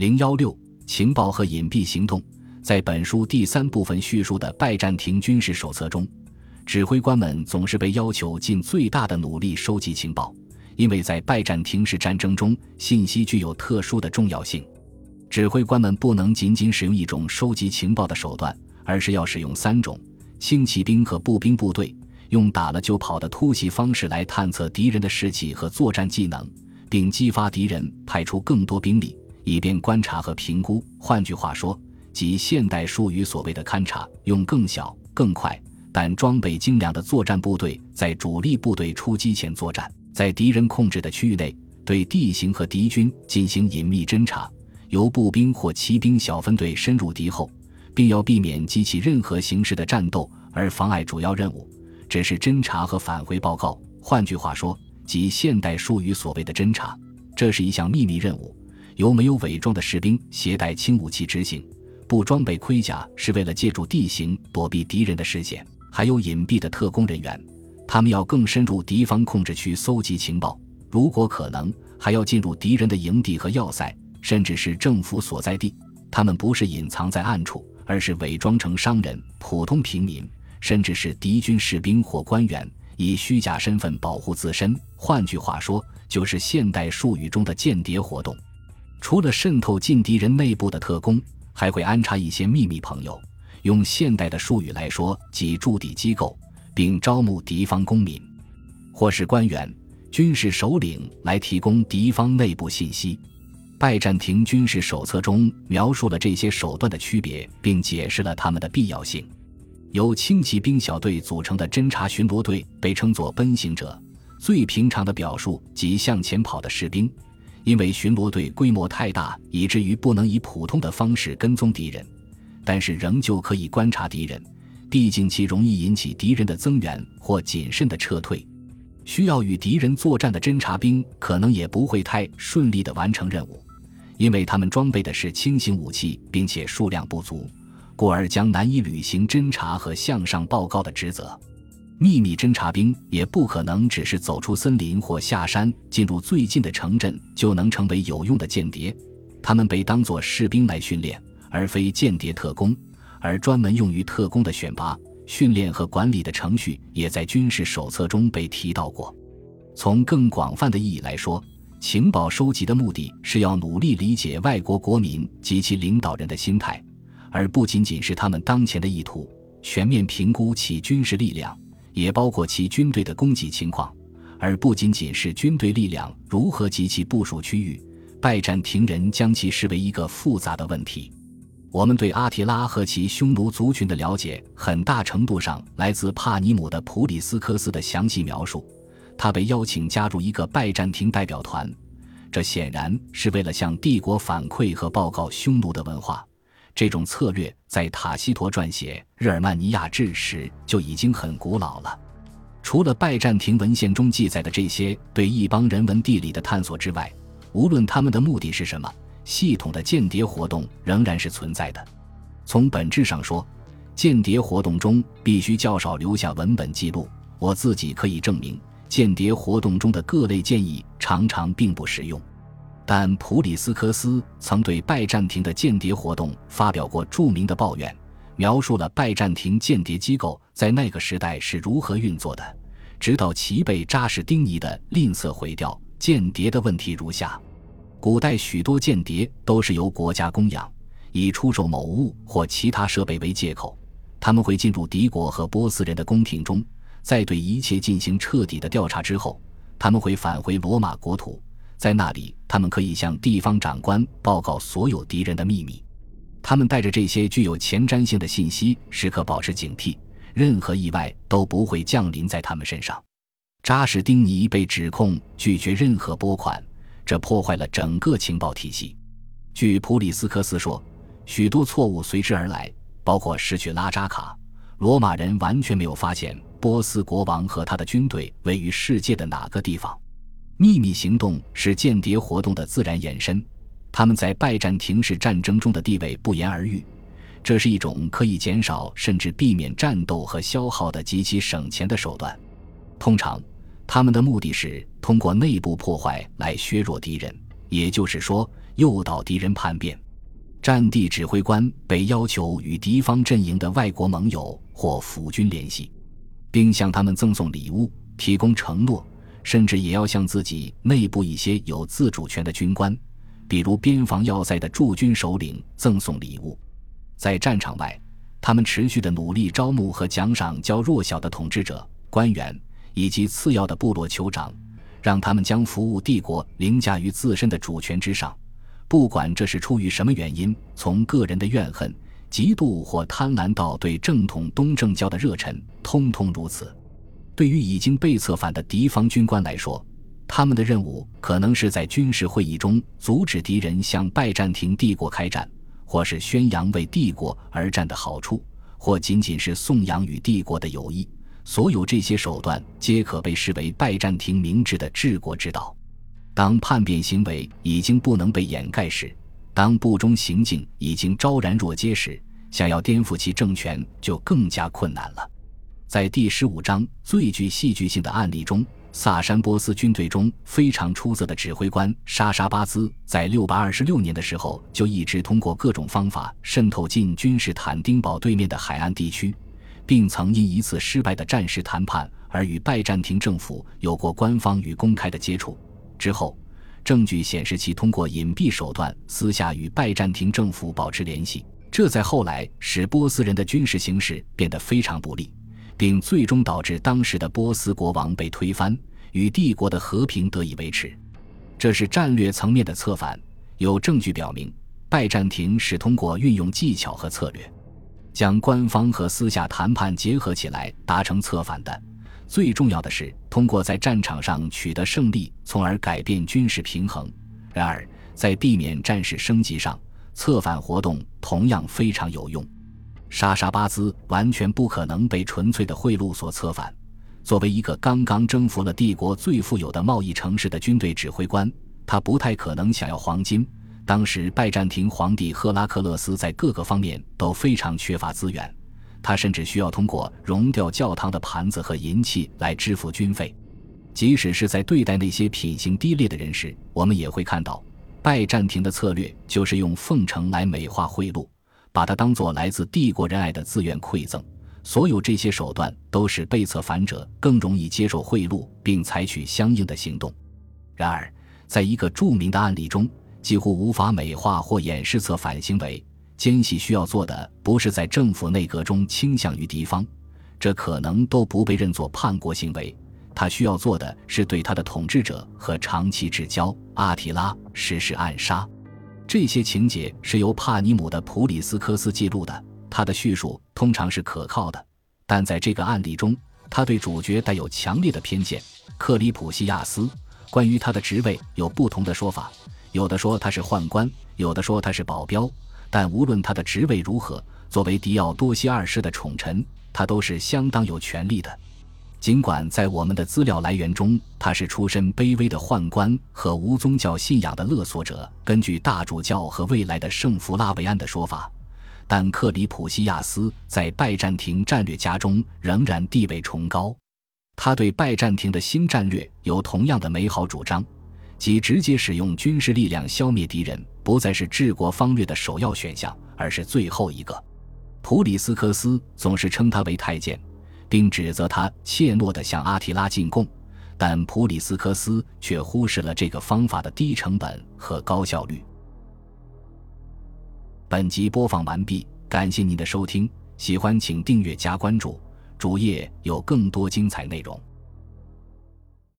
零幺六情报和隐蔽行动，在本书第三部分叙述的拜占庭军事手册中，指挥官们总是被要求尽最大的努力收集情报，因为在拜占庭式战争中，信息具有特殊的重要性。指挥官们不能仅仅使用一种收集情报的手段，而是要使用三种：轻骑兵和步兵部队，用打了就跑的突袭方式来探测敌人的士气和作战技能，并激发敌人派出更多兵力，以便观察和评估。换句话说，即现代术语所谓的勘察，用更小、更快但装备精良的作战部队，在主力部队出击前作战，在敌人控制的区域内对地形和敌军进行隐秘侦察。由步兵或骑兵小分队深入敌后，并要避免激起任何形式的战斗而妨碍主要任务，只是侦察和返回报告。换句话说，即现代术语所谓的侦察，这是一项秘密任务，由没有伪装的士兵携带轻武器执行。不装备盔甲是为了借助地形躲避敌人的视线。还有隐蔽的特工人员，他们要更深入敌方控制区搜集情报，如果可能，还要进入敌人的营地和要塞。甚至是政府所在地，他们不是隐藏在暗处，而是伪装成商人、普通平民，甚至是敌军士兵或官员，以虚假身份保护自身。换句话说，就是现代术语中的间谍活动。除了渗透进敌人内部的特工，还会安插一些秘密朋友，用现代的术语来说，即驻地机构，并招募敌方公民，或是官员、军事首领来提供敌方内部信息。拜占庭军事手册中描述了这些手段的区别，并解释了他们的必要性。由轻骑兵小队组成的侦察巡逻队被称作“奔行者”，最平常的表述即向前跑的士兵。因为巡逻队规模太大，以至于不能以普通的方式跟踪敌人，但是仍旧可以观察敌人。毕竟其容易引起敌人的增援或谨慎的撤退。需要与敌人作战的侦察兵可能也不会太顺利地完成任务。因为他们装备的是轻型武器，并且数量不足，故而将难以履行侦察和向上报告的职责。秘密侦察兵也不可能只是走出森林或下山进入最近的城镇就能成为有用的间谍，他们被当作士兵来训练，而非间谍特工。而专门用于特工的选拔、训练和管理的程序也在军事手册中被提到过。从更广泛的意义来说。情报收集的目的是要努力理解外国国民及其领导人的心态，而不仅仅是他们当前的意图。全面评估其军事力量，也包括其军队的供给情况，而不仅仅是军队力量如何及其部署区域。拜占庭人将其视为一个复杂的问题。我们对阿提拉和其匈奴族群的了解，很大程度上来自帕尼姆的普里斯科斯的详细描述。他被邀请加入一个拜占庭代表团，这显然是为了向帝国反馈和报告匈奴的文化。这种策略在塔西佗撰写《日耳曼尼亚志》时就已经很古老了。除了拜占庭文献中记载的这些对一邦人文地理的探索之外，无论他们的目的是什么，系统的间谍活动仍然是存在的。从本质上说，间谍活动中必须较少留下文本记录。我自己可以证明。间谍活动中的各类建议常常并不实用，但普里斯科斯曾对拜占庭的间谍活动发表过著名的抱怨，描述了拜占庭间谍机构在那个时代是如何运作的，直到其被扎什丁尼的吝啬毁掉。间谍的问题如下：古代许多间谍都是由国家供养，以出售某物或其他设备为借口，他们会进入敌国和波斯人的宫廷中。在对一切进行彻底的调查之后，他们会返回罗马国土，在那里，他们可以向地方长官报告所有敌人的秘密。他们带着这些具有前瞻性的信息，时刻保持警惕，任何意外都不会降临在他们身上。扎什丁尼被指控拒绝任何拨款，这破坏了整个情报体系。据普里斯科斯说，许多错误随之而来，包括失去拉扎卡。罗马人完全没有发现波斯国王和他的军队位于世界的哪个地方。秘密行动是间谍活动的自然延伸，他们在拜占庭式战争中的地位不言而喻。这是一种可以减少甚至避免战斗和消耗的极其省钱的手段。通常，他们的目的是通过内部破坏来削弱敌人，也就是说，诱导敌人叛变。战地指挥官被要求与敌方阵营的外国盟友或辅军联系，并向他们赠送礼物、提供承诺，甚至也要向自己内部一些有自主权的军官，比如边防要塞的驻军首领赠送礼物。在战场外，他们持续的努力招募和奖赏较弱小的统治者、官员以及次要的部落酋长，让他们将服务帝国凌驾于自身的主权之上。不管这是出于什么原因，从个人的怨恨、嫉妒或贪婪到对正统东正教的热忱，通通如此。对于已经被策反的敌方军官来说，他们的任务可能是在军事会议中阻止敌人向拜占庭帝国开战，或是宣扬为帝国而战的好处，或仅仅是颂扬与帝国的友谊。所有这些手段皆可被视为拜占庭明智的治国之道。当叛变行为已经不能被掩盖时，当不忠行径已经昭然若揭时，想要颠覆其政权就更加困难了。在第十五章最具戏剧性的案例中，萨珊波斯军队中非常出色的指挥官沙沙巴兹，在六百二十六年的时候就一直通过各种方法渗透进君士坦丁堡对面的海岸地区，并曾因一次失败的战时谈判而与拜占庭政府有过官方与公开的接触。之后，证据显示其通过隐蔽手段私下与拜占庭政府保持联系，这在后来使波斯人的军事形势变得非常不利，并最终导致当时的波斯国王被推翻，与帝国的和平得以维持。这是战略层面的策反，有证据表明拜占庭是通过运用技巧和策略，将官方和私下谈判结合起来达成策反的。最重要的是通过在战场上取得胜利，从而改变军事平衡。然而，在避免战事升级上，策反活动同样非常有用。沙沙巴兹完全不可能被纯粹的贿赂所策反。作为一个刚刚征服了帝国最富有的贸易城市的军队指挥官，他不太可能想要黄金。当时，拜占庭皇帝赫拉克勒斯在各个方面都非常缺乏资源。他甚至需要通过熔掉教堂的盘子和银器来支付军费，即使是在对待那些品行低劣的人时，我们也会看到，拜占庭的策略就是用奉承来美化贿赂，把它当作来自帝国仁爱的自愿馈赠。所有这些手段都使被策反者更容易接受贿赂，并采取相应的行动。然而，在一个著名的案例中，几乎无法美化或掩饰策反行为。奸细需要做的不是在政府内阁中倾向于敌方，这可能都不被认作叛国行为。他需要做的是对他的统治者和长期至交阿提拉实施暗杀。这些情节是由帕尼姆的普里斯科斯记录的，他的叙述通常是可靠的。但在这个案例中，他对主角带有强烈的偏见。克里普西亚斯关于他的职位有不同的说法，有的说他是宦官，有的说他是保镖。但无论他的职位如何，作为迪奥多西二世的宠臣，他都是相当有权力的。尽管在我们的资料来源中，他是出身卑微的宦官和无宗教信仰的勒索者。根据大主教和未来的圣弗拉维安的说法，但克里普西亚斯在拜占庭战略家中仍然地位崇高。他对拜占庭的新战略有同样的美好主张。即直接使用军事力量消灭敌人，不再是治国方略的首要选项，而是最后一个。普里斯科斯总是称他为太监，并指责他怯懦地向阿提拉进贡，但普里斯科斯却忽视了这个方法的低成本和高效率。本集播放完毕，感谢您的收听，喜欢请订阅加关注，主页有更多精彩内容。